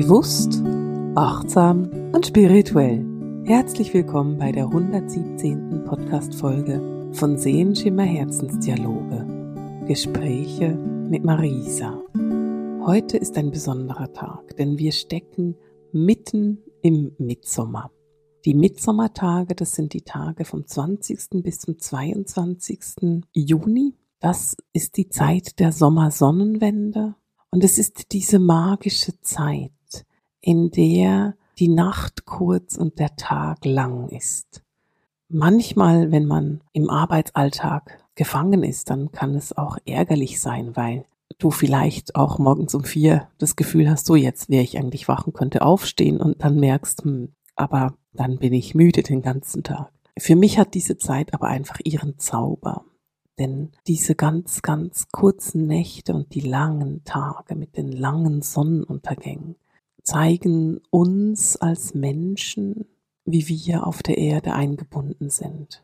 Bewusst, achtsam und spirituell. Herzlich willkommen bei der 117. Podcast-Folge von Sehenschimmer Herzensdialoge. Gespräche mit Marisa. Heute ist ein besonderer Tag, denn wir stecken mitten im Mitsommer. Die Mitsommertage, das sind die Tage vom 20. bis zum 22. Juni. Das ist die Zeit der Sommersonnenwende und es ist diese magische Zeit, in der die Nacht kurz und der Tag lang ist. Manchmal, wenn man im Arbeitsalltag gefangen ist, dann kann es auch ärgerlich sein, weil du vielleicht auch morgens um vier das Gefühl hast, so jetzt wäre ich eigentlich wach und könnte aufstehen und dann merkst, hm, aber dann bin ich müde den ganzen Tag. Für mich hat diese Zeit aber einfach ihren Zauber. Denn diese ganz, ganz kurzen Nächte und die langen Tage mit den langen Sonnenuntergängen zeigen uns als Menschen, wie wir auf der Erde eingebunden sind,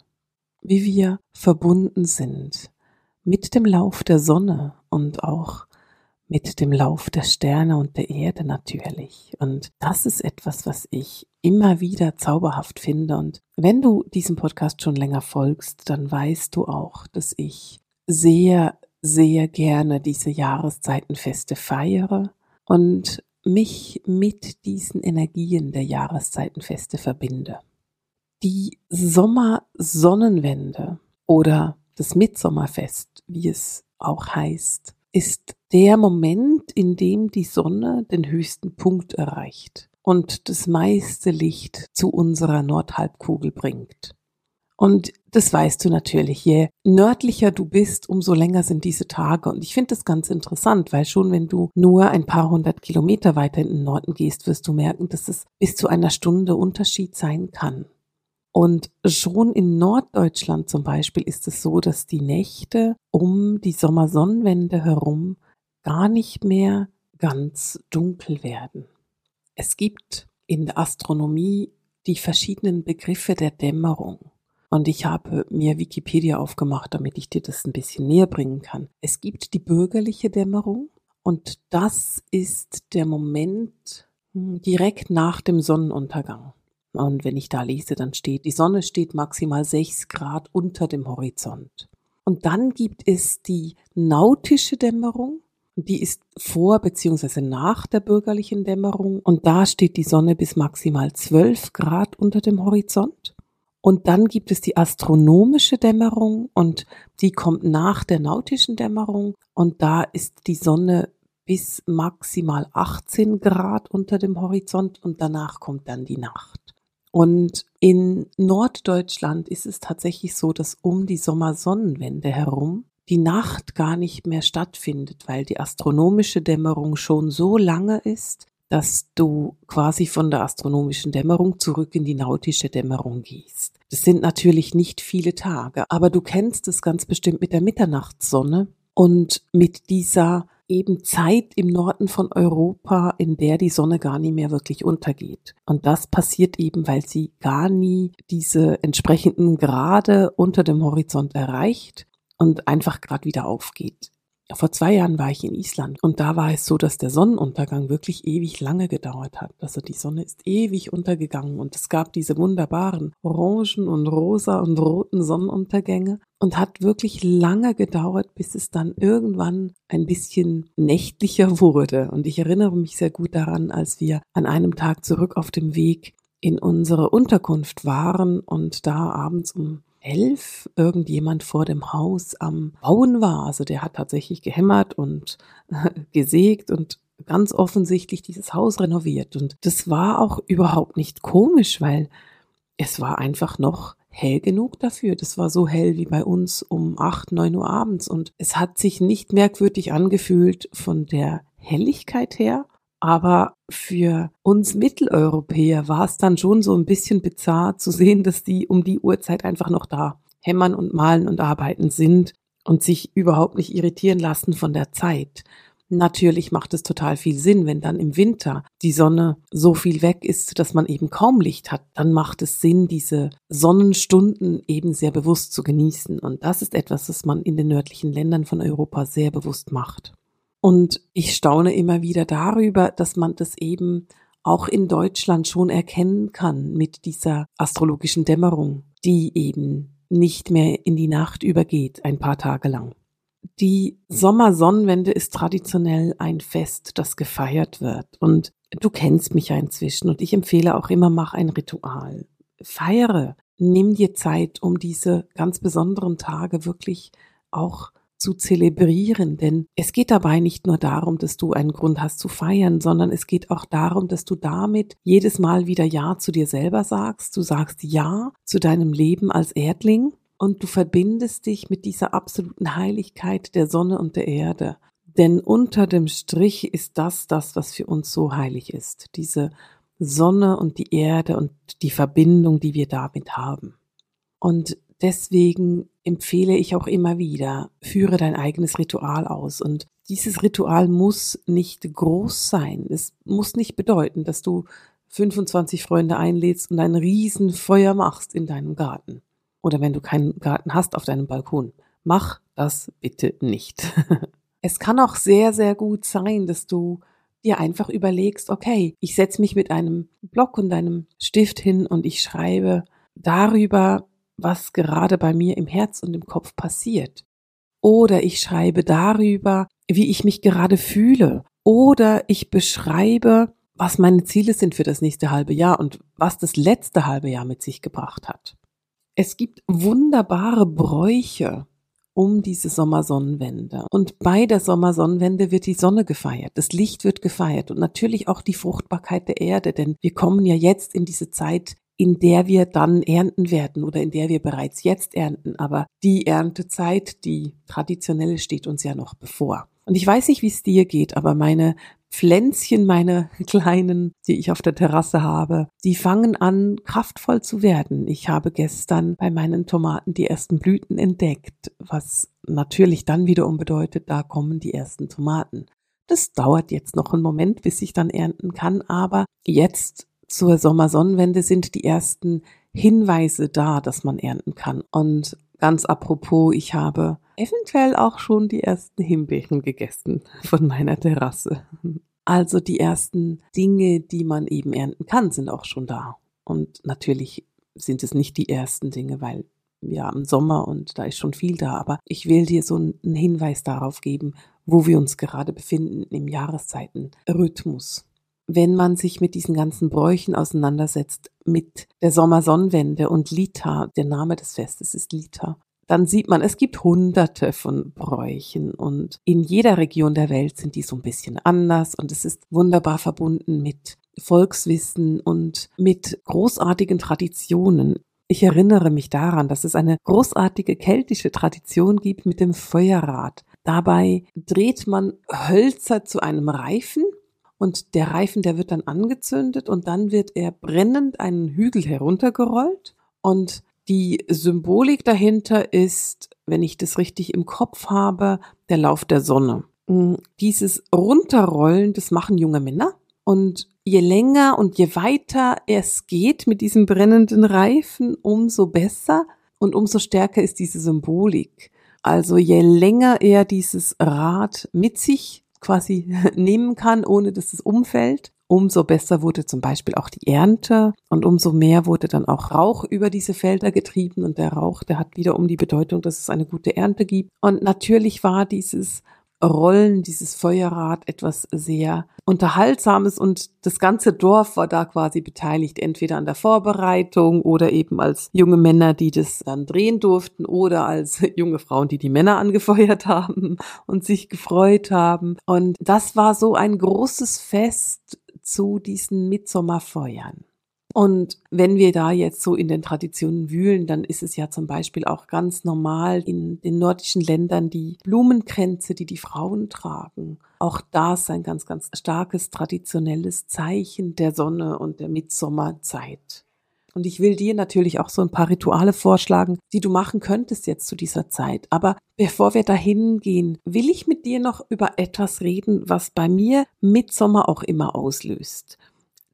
wie wir verbunden sind mit dem Lauf der Sonne und auch mit dem Lauf der Sterne und der Erde natürlich. Und das ist etwas, was ich immer wieder zauberhaft finde. Und wenn du diesem Podcast schon länger folgst, dann weißt du auch, dass ich sehr, sehr gerne diese Jahreszeitenfeste feiere und mich mit diesen Energien der Jahreszeitenfeste verbinde. Die Sommersonnenwende oder das Mitsommerfest, wie es auch heißt, ist der Moment, in dem die Sonne den höchsten Punkt erreicht und das meiste Licht zu unserer Nordhalbkugel bringt. Und das weißt du natürlich. Je nördlicher du bist, umso länger sind diese Tage. Und ich finde das ganz interessant, weil schon wenn du nur ein paar hundert Kilometer weiter in den Norden gehst, wirst du merken, dass es bis zu einer Stunde Unterschied sein kann. Und schon in Norddeutschland zum Beispiel ist es so, dass die Nächte um die Sommersonnenwende herum gar nicht mehr ganz dunkel werden. Es gibt in der Astronomie die verschiedenen Begriffe der Dämmerung. Und ich habe mir Wikipedia aufgemacht, damit ich dir das ein bisschen näher bringen kann. Es gibt die bürgerliche Dämmerung und das ist der Moment hm, direkt nach dem Sonnenuntergang. Und wenn ich da lese, dann steht, die Sonne steht maximal sechs Grad unter dem Horizont. Und dann gibt es die nautische Dämmerung. Die ist vor beziehungsweise nach der bürgerlichen Dämmerung. Und da steht die Sonne bis maximal zwölf Grad unter dem Horizont. Und dann gibt es die astronomische Dämmerung und die kommt nach der nautischen Dämmerung. Und da ist die Sonne bis maximal 18 Grad unter dem Horizont und danach kommt dann die Nacht. Und in Norddeutschland ist es tatsächlich so, dass um die Sommersonnenwende herum die Nacht gar nicht mehr stattfindet, weil die astronomische Dämmerung schon so lange ist, dass du quasi von der astronomischen Dämmerung zurück in die nautische Dämmerung gehst. Das sind natürlich nicht viele Tage, aber du kennst es ganz bestimmt mit der Mitternachtssonne und mit dieser eben Zeit im Norden von Europa, in der die Sonne gar nie mehr wirklich untergeht. Und das passiert eben, weil sie gar nie diese entsprechenden Grade unter dem Horizont erreicht und einfach gerade wieder aufgeht. Vor zwei Jahren war ich in Island und da war es so, dass der Sonnenuntergang wirklich ewig lange gedauert hat. Also die Sonne ist ewig untergegangen und es gab diese wunderbaren orangen und rosa und roten Sonnenuntergänge und hat wirklich lange gedauert, bis es dann irgendwann ein bisschen nächtlicher wurde. Und ich erinnere mich sehr gut daran, als wir an einem Tag zurück auf dem Weg in unsere Unterkunft waren und da abends um elf irgendjemand vor dem Haus am Bauen war. Also der hat tatsächlich gehämmert und gesägt und ganz offensichtlich dieses Haus renoviert. Und das war auch überhaupt nicht komisch, weil es war einfach noch hell genug dafür. Das war so hell wie bei uns um acht, neun Uhr abends. Und es hat sich nicht merkwürdig angefühlt von der Helligkeit her, aber für uns Mitteleuropäer war es dann schon so ein bisschen bizarr zu sehen, dass die um die Uhrzeit einfach noch da hämmern und malen und arbeiten sind und sich überhaupt nicht irritieren lassen von der Zeit. Natürlich macht es total viel Sinn, wenn dann im Winter die Sonne so viel weg ist, dass man eben kaum Licht hat, dann macht es Sinn, diese Sonnenstunden eben sehr bewusst zu genießen. Und das ist etwas, das man in den nördlichen Ländern von Europa sehr bewusst macht. Und ich staune immer wieder darüber, dass man das eben auch in Deutschland schon erkennen kann mit dieser astrologischen Dämmerung, die eben nicht mehr in die Nacht übergeht, ein paar Tage lang. Die Sommersonnenwende ist traditionell ein Fest, das gefeiert wird. Und du kennst mich ja inzwischen und ich empfehle auch immer, mach ein Ritual. Feiere. Nimm dir Zeit, um diese ganz besonderen Tage wirklich auch zu zelebrieren, denn es geht dabei nicht nur darum, dass du einen Grund hast zu feiern, sondern es geht auch darum, dass du damit jedes Mal wieder Ja zu dir selber sagst. Du sagst Ja zu deinem Leben als Erdling und du verbindest dich mit dieser absoluten Heiligkeit der Sonne und der Erde. Denn unter dem Strich ist das das, was für uns so heilig ist. Diese Sonne und die Erde und die Verbindung, die wir damit haben. Und Deswegen empfehle ich auch immer wieder, führe dein eigenes Ritual aus. Und dieses Ritual muss nicht groß sein. Es muss nicht bedeuten, dass du 25 Freunde einlädst und ein Riesenfeuer machst in deinem Garten. Oder wenn du keinen Garten hast, auf deinem Balkon. Mach das bitte nicht. es kann auch sehr, sehr gut sein, dass du dir einfach überlegst, okay, ich setze mich mit einem Block und einem Stift hin und ich schreibe darüber, was gerade bei mir im Herz und im Kopf passiert. Oder ich schreibe darüber, wie ich mich gerade fühle. Oder ich beschreibe, was meine Ziele sind für das nächste halbe Jahr und was das letzte halbe Jahr mit sich gebracht hat. Es gibt wunderbare Bräuche um diese Sommersonnenwende. Und bei der Sommersonnenwende wird die Sonne gefeiert, das Licht wird gefeiert und natürlich auch die Fruchtbarkeit der Erde, denn wir kommen ja jetzt in diese Zeit, in der wir dann ernten werden oder in der wir bereits jetzt ernten. Aber die Erntezeit, die traditionelle, steht uns ja noch bevor. Und ich weiß nicht, wie es dir geht, aber meine Pflänzchen, meine kleinen, die ich auf der Terrasse habe, die fangen an, kraftvoll zu werden. Ich habe gestern bei meinen Tomaten die ersten Blüten entdeckt, was natürlich dann wiederum bedeutet, da kommen die ersten Tomaten. Das dauert jetzt noch einen Moment, bis ich dann ernten kann, aber jetzt zur Sommersonnenwende sind die ersten Hinweise da, dass man ernten kann. Und ganz apropos, ich habe eventuell auch schon die ersten Himbeeren gegessen von meiner Terrasse. Also die ersten Dinge, die man eben ernten kann, sind auch schon da. Und natürlich sind es nicht die ersten Dinge, weil wir haben Sommer und da ist schon viel da. Aber ich will dir so einen Hinweis darauf geben, wo wir uns gerade befinden im Jahreszeitenrhythmus wenn man sich mit diesen ganzen Bräuchen auseinandersetzt, mit der Sommersonnenwende und Lita, der Name des Festes ist Lita, dann sieht man, es gibt hunderte von Bräuchen und in jeder Region der Welt sind die so ein bisschen anders und es ist wunderbar verbunden mit Volkswissen und mit großartigen Traditionen. Ich erinnere mich daran, dass es eine großartige keltische Tradition gibt mit dem Feuerrad. Dabei dreht man Hölzer zu einem Reifen und der Reifen, der wird dann angezündet und dann wird er brennend einen Hügel heruntergerollt und die Symbolik dahinter ist, wenn ich das richtig im Kopf habe, der Lauf der Sonne. Mm, dieses Runterrollen, das machen junge Männer. Und je länger und je weiter es geht mit diesem brennenden Reifen, umso besser und umso stärker ist diese Symbolik. Also je länger er dieses Rad mit sich quasi nehmen kann, ohne dass es umfällt. Umso besser wurde zum Beispiel auch die Ernte und umso mehr wurde dann auch Rauch über diese Felder getrieben und der Rauch, der hat wiederum die Bedeutung, dass es eine gute Ernte gibt. Und natürlich war dieses Rollen, dieses Feuerrad etwas sehr Unterhaltsames und das ganze Dorf war da quasi beteiligt, entweder an der Vorbereitung oder eben als junge Männer, die das dann drehen durften oder als junge Frauen, die die Männer angefeuert haben und sich gefreut haben. Und das war so ein großes Fest zu diesen Mitsommerfeuern. Und wenn wir da jetzt so in den Traditionen wühlen, dann ist es ja zum Beispiel auch ganz normal in den nordischen Ländern die Blumenkränze, die die Frauen tragen. Auch das ein ganz, ganz starkes traditionelles Zeichen der Sonne und der Mitsommerzeit. Und ich will dir natürlich auch so ein paar Rituale vorschlagen, die du machen könntest jetzt zu dieser Zeit. Aber bevor wir dahin gehen, will ich mit dir noch über etwas reden, was bei mir Mitsommer auch immer auslöst.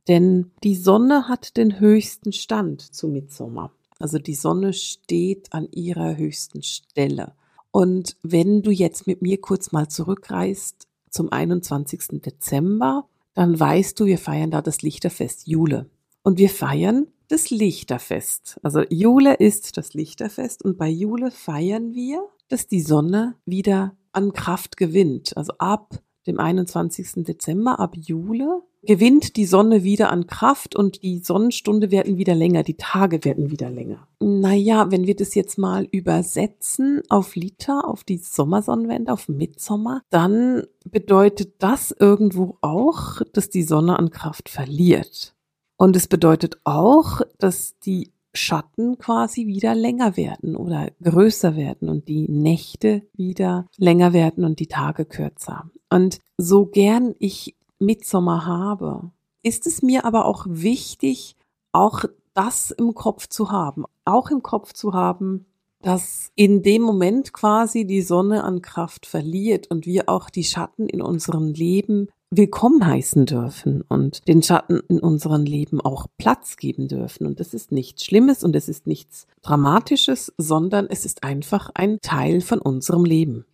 Denn die Sonne hat den höchsten Stand zu Mitsommer. Also die Sonne steht an ihrer höchsten Stelle. Und wenn du jetzt mit mir kurz mal zurückreist, zum 21. Dezember, dann weißt du, wir feiern da das Lichterfest Jule. Und wir feiern das Lichterfest. Also Jule ist das Lichterfest und bei Jule feiern wir, dass die Sonne wieder an Kraft gewinnt. Also ab dem 21. Dezember, ab Jule, gewinnt die Sonne wieder an Kraft und die Sonnenstunde werden wieder länger, die Tage werden wieder länger. Naja, wenn wir das jetzt mal übersetzen auf Liter, auf die Sommersonnenwende, auf Mitsommer, dann bedeutet das irgendwo auch, dass die Sonne an Kraft verliert. Und es bedeutet auch, dass die Schatten quasi wieder länger werden oder größer werden und die Nächte wieder länger werden und die Tage kürzer. Und so gern ich Mitsommer habe, ist es mir aber auch wichtig, auch das im Kopf zu haben, auch im Kopf zu haben, dass in dem Moment quasi die Sonne an Kraft verliert und wir auch die Schatten in unserem Leben willkommen heißen dürfen und den Schatten in unserem Leben auch Platz geben dürfen. Und das ist nichts Schlimmes und es ist nichts Dramatisches, sondern es ist einfach ein Teil von unserem Leben.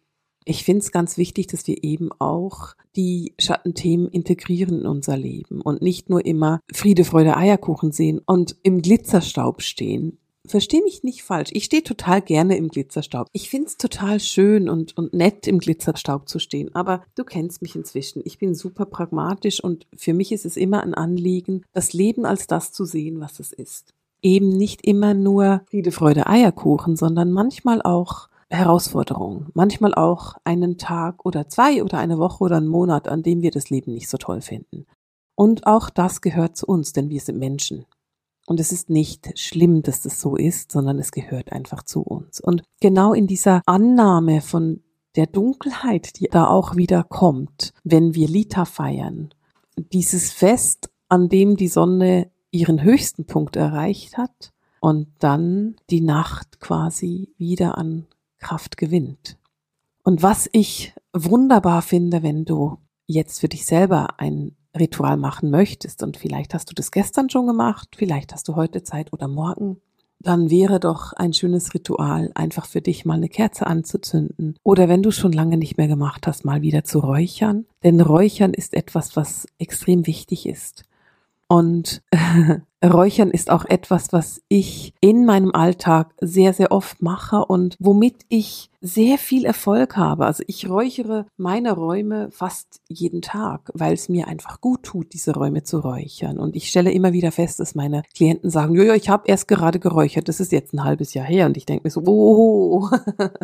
Ich finde es ganz wichtig, dass wir eben auch die Schattenthemen integrieren in unser Leben und nicht nur immer Friede, Freude, Eierkuchen sehen und im Glitzerstaub stehen, versteh mich nicht falsch. Ich stehe total gerne im Glitzerstaub. Ich find's total schön und, und nett, im Glitzerstaub zu stehen. Aber du kennst mich inzwischen. Ich bin super pragmatisch und für mich ist es immer ein Anliegen, das Leben als das zu sehen, was es ist. Eben nicht immer nur Friede, Freude, Eierkuchen, sondern manchmal auch Herausforderungen. Manchmal auch einen Tag oder zwei oder eine Woche oder einen Monat, an dem wir das Leben nicht so toll finden. Und auch das gehört zu uns, denn wir sind Menschen. Und es ist nicht schlimm, dass das so ist, sondern es gehört einfach zu uns. Und genau in dieser Annahme von der Dunkelheit, die da auch wieder kommt, wenn wir Lita feiern, dieses Fest, an dem die Sonne ihren höchsten Punkt erreicht hat und dann die Nacht quasi wieder an Kraft gewinnt. Und was ich wunderbar finde, wenn du jetzt für dich selber ein Ritual machen möchtest und vielleicht hast du das gestern schon gemacht, vielleicht hast du heute Zeit oder morgen, dann wäre doch ein schönes Ritual, einfach für dich mal eine Kerze anzuzünden oder wenn du schon lange nicht mehr gemacht hast, mal wieder zu räuchern. Denn Räuchern ist etwas, was extrem wichtig ist. Und Räuchern ist auch etwas, was ich in meinem Alltag sehr, sehr oft mache und womit ich sehr viel Erfolg habe. Also ich räuchere meine Räume fast jeden Tag, weil es mir einfach gut tut, diese Räume zu räuchern. Und ich stelle immer wieder fest, dass meine Klienten sagen, ja, ich habe erst gerade geräuchert, das ist jetzt ein halbes Jahr her. Und ich denke mir so, oh,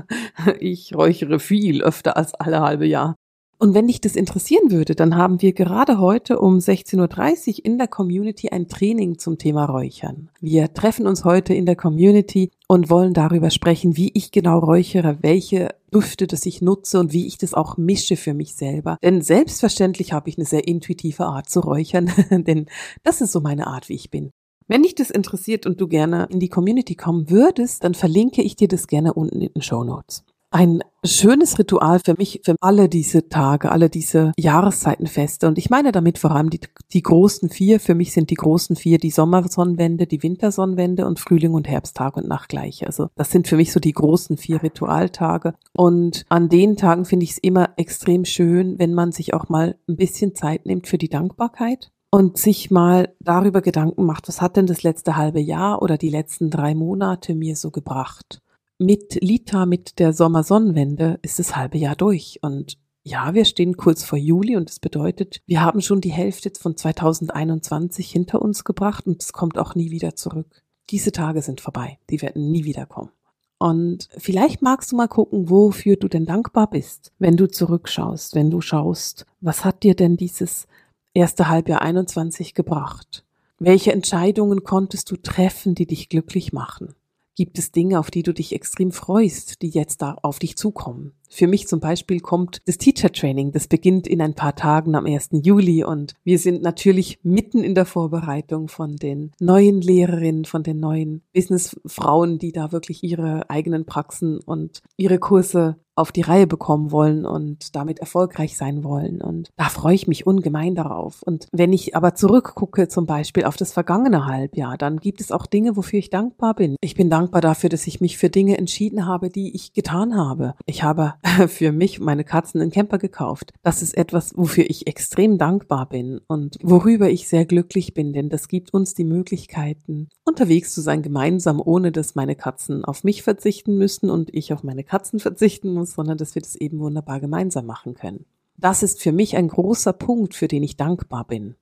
ich räuchere viel öfter als alle halbe Jahr. Und wenn dich das interessieren würde, dann haben wir gerade heute um 16.30 Uhr in der Community ein Training zum Thema Räuchern. Wir treffen uns heute in der Community und wollen darüber sprechen, wie ich genau räuchere, welche Düfte das ich nutze und wie ich das auch mische für mich selber. Denn selbstverständlich habe ich eine sehr intuitive Art zu räuchern, denn das ist so meine Art, wie ich bin. Wenn dich das interessiert und du gerne in die Community kommen würdest, dann verlinke ich dir das gerne unten in den Show Notes ein schönes Ritual für mich, für alle diese Tage, alle diese Jahreszeitenfeste. Und ich meine damit vor allem die, die großen vier. Für mich sind die großen vier die Sommersonnenwende, die Wintersonnenwende und Frühling und Herbsttag und Nachtgleiche. Also das sind für mich so die großen vier Ritualtage. Und an den Tagen finde ich es immer extrem schön, wenn man sich auch mal ein bisschen Zeit nimmt für die Dankbarkeit und sich mal darüber Gedanken macht, was hat denn das letzte halbe Jahr oder die letzten drei Monate mir so gebracht? Mit Lita, mit der Sommersonnenwende ist das halbe Jahr durch. Und ja, wir stehen kurz vor Juli und das bedeutet, wir haben schon die Hälfte von 2021 hinter uns gebracht und es kommt auch nie wieder zurück. Diese Tage sind vorbei. Die werden nie wiederkommen. Und vielleicht magst du mal gucken, wofür du denn dankbar bist, wenn du zurückschaust, wenn du schaust, was hat dir denn dieses erste Halbjahr 21 gebracht? Welche Entscheidungen konntest du treffen, die dich glücklich machen? Gibt es Dinge, auf die du dich extrem freust, die jetzt da auf dich zukommen? Für mich zum Beispiel kommt das Teacher Training. Das beginnt in ein paar Tagen am 1. Juli und wir sind natürlich mitten in der Vorbereitung von den neuen Lehrerinnen, von den neuen Businessfrauen, die da wirklich ihre eigenen Praxen und ihre Kurse auf die Reihe bekommen wollen und damit erfolgreich sein wollen. Und da freue ich mich ungemein darauf. Und wenn ich aber zurückgucke zum Beispiel auf das vergangene Halbjahr, dann gibt es auch Dinge, wofür ich dankbar bin. Ich bin dankbar dafür, dass ich mich für Dinge entschieden habe, die ich getan habe. Ich habe für mich meine Katzen einen Camper gekauft. Das ist etwas, wofür ich extrem dankbar bin und worüber ich sehr glücklich bin, denn das gibt uns die Möglichkeiten, unterwegs zu sein gemeinsam, ohne dass meine Katzen auf mich verzichten müssen und ich auf meine Katzen verzichten muss, sondern dass wir das eben wunderbar gemeinsam machen können. Das ist für mich ein großer Punkt, für den ich dankbar bin.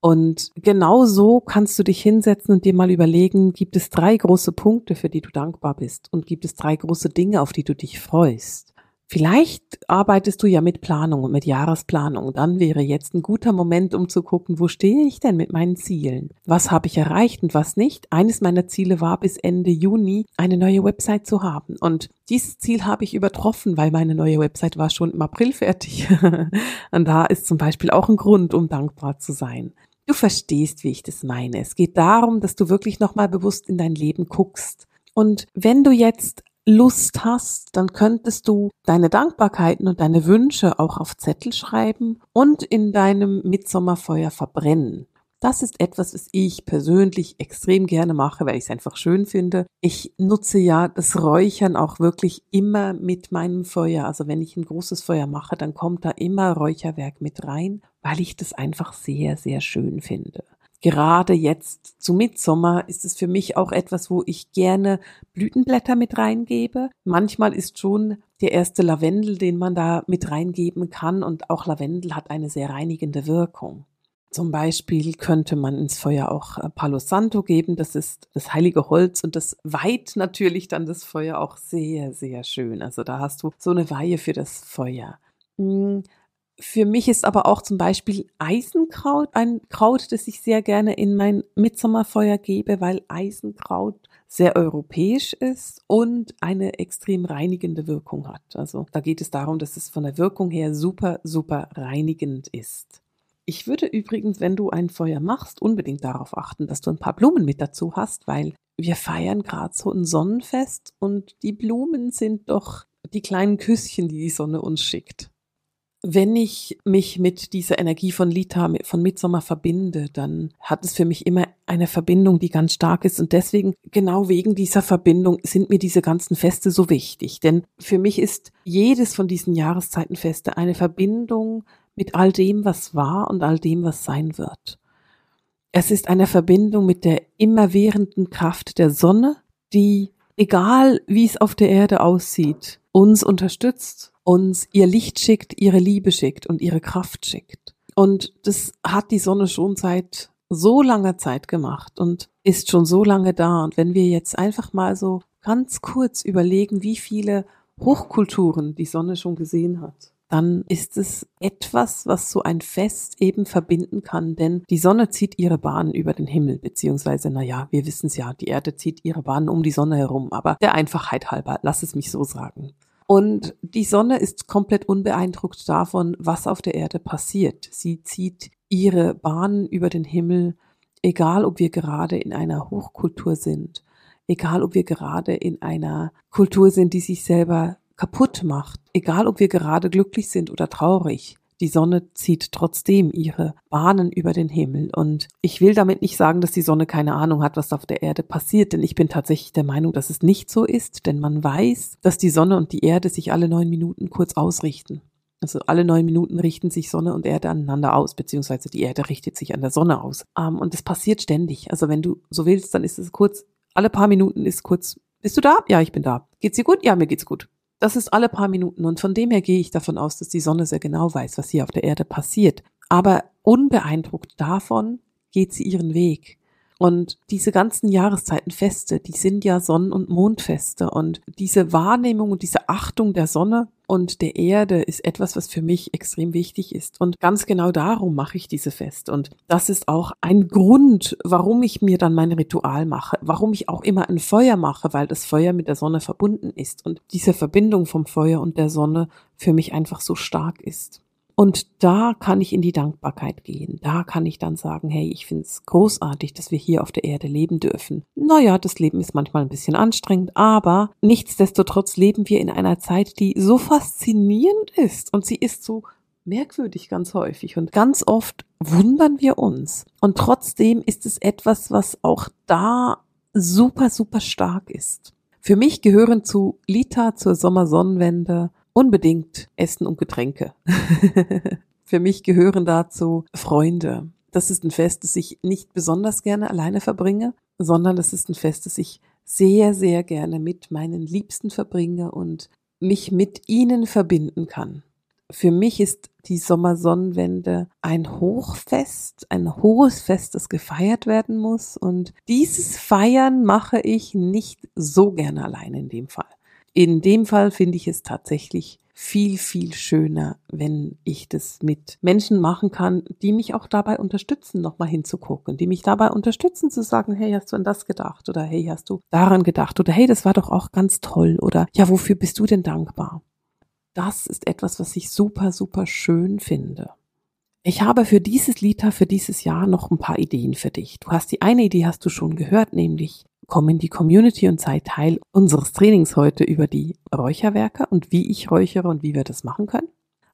Und genau so kannst du dich hinsetzen und dir mal überlegen, gibt es drei große Punkte, für die du dankbar bist und gibt es drei große Dinge, auf die du dich freust. Vielleicht arbeitest du ja mit Planung und mit Jahresplanung. Dann wäre jetzt ein guter Moment, um zu gucken, wo stehe ich denn mit meinen Zielen? Was habe ich erreicht und was nicht? Eines meiner Ziele war, bis Ende Juni eine neue Website zu haben. Und dieses Ziel habe ich übertroffen, weil meine neue Website war schon im April fertig. und da ist zum Beispiel auch ein Grund, um dankbar zu sein. Du verstehst, wie ich das meine. Es geht darum, dass du wirklich nochmal bewusst in dein Leben guckst. Und wenn du jetzt Lust hast, dann könntest du deine Dankbarkeiten und deine Wünsche auch auf Zettel schreiben und in deinem Mitsommerfeuer verbrennen. Das ist etwas, was ich persönlich extrem gerne mache, weil ich es einfach schön finde. Ich nutze ja das Räuchern auch wirklich immer mit meinem Feuer. Also wenn ich ein großes Feuer mache, dann kommt da immer Räucherwerk mit rein, weil ich das einfach sehr, sehr schön finde. Gerade jetzt zu Mitsommer ist es für mich auch etwas, wo ich gerne Blütenblätter mit reingebe. Manchmal ist schon der erste Lavendel, den man da mit reingeben kann und auch Lavendel hat eine sehr reinigende Wirkung. Zum Beispiel könnte man ins Feuer auch äh, Palo Santo geben. Das ist das heilige Holz und das weiht natürlich dann das Feuer auch sehr, sehr schön. Also da hast du so eine Weihe für das Feuer. Für mich ist aber auch zum Beispiel Eisenkraut ein Kraut, das ich sehr gerne in mein Mitsommerfeuer gebe, weil Eisenkraut sehr europäisch ist und eine extrem reinigende Wirkung hat. Also da geht es darum, dass es von der Wirkung her super, super reinigend ist. Ich würde übrigens, wenn du ein Feuer machst, unbedingt darauf achten, dass du ein paar Blumen mit dazu hast, weil wir feiern gerade so ein Sonnenfest und die Blumen sind doch die kleinen Küsschen, die die Sonne uns schickt. Wenn ich mich mit dieser Energie von Lita, von Mitsommer verbinde, dann hat es für mich immer eine Verbindung, die ganz stark ist. Und deswegen, genau wegen dieser Verbindung, sind mir diese ganzen Feste so wichtig. Denn für mich ist jedes von diesen Jahreszeitenfeste eine Verbindung mit all dem, was war und all dem, was sein wird. Es ist eine Verbindung mit der immerwährenden Kraft der Sonne, die, egal wie es auf der Erde aussieht, uns unterstützt, uns ihr Licht schickt, ihre Liebe schickt und ihre Kraft schickt. Und das hat die Sonne schon seit so langer Zeit gemacht und ist schon so lange da. Und wenn wir jetzt einfach mal so ganz kurz überlegen, wie viele Hochkulturen die Sonne schon gesehen hat, dann ist es etwas, was so ein Fest eben verbinden kann, denn die Sonne zieht ihre Bahn über den Himmel, beziehungsweise, naja, wir wissen es ja, die Erde zieht ihre Bahn um die Sonne herum, aber der Einfachheit halber, lass es mich so sagen. Und die Sonne ist komplett unbeeindruckt davon, was auf der Erde passiert. Sie zieht ihre Bahn über den Himmel, egal ob wir gerade in einer Hochkultur sind, egal ob wir gerade in einer Kultur sind, die sich selber kaputt macht, egal ob wir gerade glücklich sind oder traurig. Die Sonne zieht trotzdem ihre Bahnen über den Himmel. Und ich will damit nicht sagen, dass die Sonne keine Ahnung hat, was auf der Erde passiert, denn ich bin tatsächlich der Meinung, dass es nicht so ist, denn man weiß, dass die Sonne und die Erde sich alle neun Minuten kurz ausrichten. Also alle neun Minuten richten sich Sonne und Erde aneinander aus, beziehungsweise die Erde richtet sich an der Sonne aus. Ähm, und das passiert ständig. Also wenn du so willst, dann ist es kurz, alle paar Minuten ist kurz, bist du da? Ja, ich bin da. Geht's dir gut? Ja, mir geht's gut. Das ist alle paar Minuten und von dem her gehe ich davon aus, dass die Sonne sehr genau weiß, was hier auf der Erde passiert. Aber unbeeindruckt davon geht sie ihren Weg. Und diese ganzen Jahreszeitenfeste, die sind ja Sonnen- und Mondfeste. Und diese Wahrnehmung und diese Achtung der Sonne und der Erde ist etwas, was für mich extrem wichtig ist. Und ganz genau darum mache ich diese Feste. Und das ist auch ein Grund, warum ich mir dann mein Ritual mache, warum ich auch immer ein Feuer mache, weil das Feuer mit der Sonne verbunden ist und diese Verbindung vom Feuer und der Sonne für mich einfach so stark ist. Und da kann ich in die Dankbarkeit gehen. Da kann ich dann sagen, hey, ich finde es großartig, dass wir hier auf der Erde leben dürfen. Naja, das Leben ist manchmal ein bisschen anstrengend, aber nichtsdestotrotz leben wir in einer Zeit, die so faszinierend ist und sie ist so merkwürdig ganz häufig und ganz oft wundern wir uns. Und trotzdem ist es etwas, was auch da super, super stark ist. Für mich gehören zu Lita, zur Sommersonnenwende, unbedingt Essen und Getränke. Für mich gehören dazu Freunde. Das ist ein Fest, das ich nicht besonders gerne alleine verbringe, sondern das ist ein Fest, das ich sehr, sehr gerne mit meinen Liebsten verbringe und mich mit ihnen verbinden kann. Für mich ist die Sommersonnenwende ein Hochfest, ein hohes Fest, das gefeiert werden muss. Und dieses Feiern mache ich nicht so gerne allein in dem Fall. In dem Fall finde ich es tatsächlich viel, viel schöner, wenn ich das mit Menschen machen kann, die mich auch dabei unterstützen, nochmal hinzugucken, die mich dabei unterstützen zu sagen, hey, hast du an das gedacht? Oder hey, hast du daran gedacht? Oder hey, das war doch auch ganz toll? Oder ja, wofür bist du denn dankbar? Das ist etwas, was ich super, super schön finde. Ich habe für dieses Liter, für dieses Jahr noch ein paar Ideen für dich. Du hast die eine Idee, hast du schon gehört, nämlich Komm in die Community und sei Teil unseres Trainings heute über die Räucherwerke und wie ich räuchere und wie wir das machen können.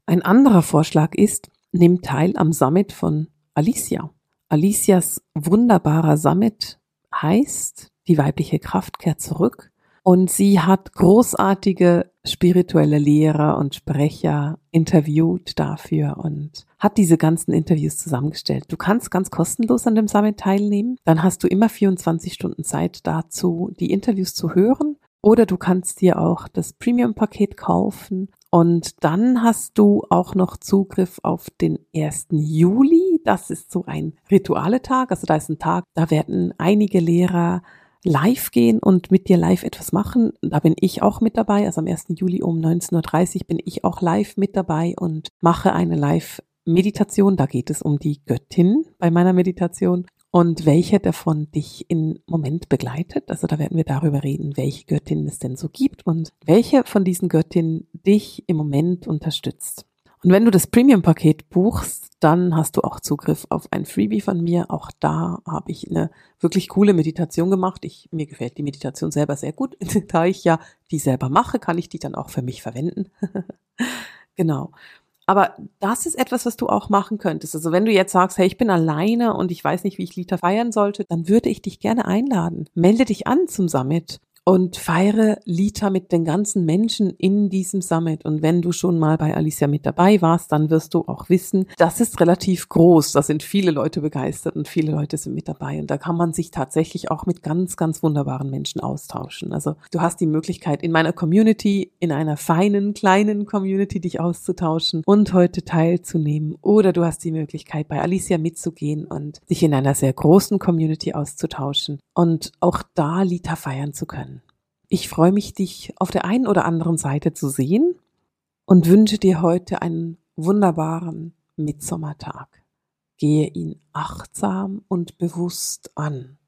Ein anderer Vorschlag ist, nimm teil am Summit von Alicia. Alicias wunderbarer Summit heißt, die weibliche Kraft kehrt zurück und sie hat großartige spirituelle Lehrer und Sprecher interviewt dafür und hat diese ganzen Interviews zusammengestellt. Du kannst ganz kostenlos an dem Summit teilnehmen. Dann hast du immer 24 Stunden Zeit dazu, die Interviews zu hören. Oder du kannst dir auch das Premium-Paket kaufen. Und dann hast du auch noch Zugriff auf den 1. Juli. Das ist so ein Ritualetag. Also da ist ein Tag, da werden einige Lehrer live gehen und mit dir live etwas machen. Da bin ich auch mit dabei. Also am 1. Juli um 19.30 Uhr bin ich auch live mit dabei und mache eine Live-Meditation. Da geht es um die Göttin bei meiner Meditation und welche davon dich im Moment begleitet. Also da werden wir darüber reden, welche Göttin es denn so gibt und welche von diesen Göttinnen dich im Moment unterstützt. Und wenn du das Premium-Paket buchst, dann hast du auch Zugriff auf ein Freebie von mir. Auch da habe ich eine wirklich coole Meditation gemacht. Ich, mir gefällt die Meditation selber sehr gut. da ich ja die selber mache, kann ich die dann auch für mich verwenden. genau. Aber das ist etwas, was du auch machen könntest. Also wenn du jetzt sagst, hey, ich bin alleine und ich weiß nicht, wie ich Liter feiern sollte, dann würde ich dich gerne einladen. Melde dich an zum Summit und feiere Lita mit den ganzen Menschen in diesem Summit. Und wenn du schon mal bei Alicia mit dabei warst, dann wirst du auch wissen, das ist relativ groß. Da sind viele Leute begeistert und viele Leute sind mit dabei. Und da kann man sich tatsächlich auch mit ganz, ganz wunderbaren Menschen austauschen. Also du hast die Möglichkeit, in meiner Community, in einer feinen, kleinen Community dich auszutauschen und heute teilzunehmen. Oder du hast die Möglichkeit, bei Alicia mitzugehen und dich in einer sehr großen Community auszutauschen und auch da Lita feiern zu können. Ich freue mich, dich auf der einen oder anderen Seite zu sehen und wünsche dir heute einen wunderbaren Mitsommertag. Gehe ihn achtsam und bewusst an.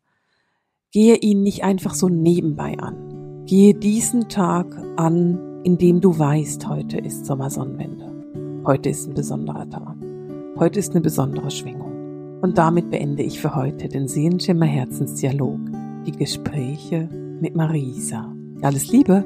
Gehe ihn nicht einfach so nebenbei an. Gehe diesen Tag an, indem du weißt, heute ist Sommersonnenwende. Heute ist ein besonderer Tag. Heute ist eine besondere Schwingung. Und damit beende ich für heute den Sehenschimmer Herzensdialog, die Gespräche mit Marisa. Alles Liebe!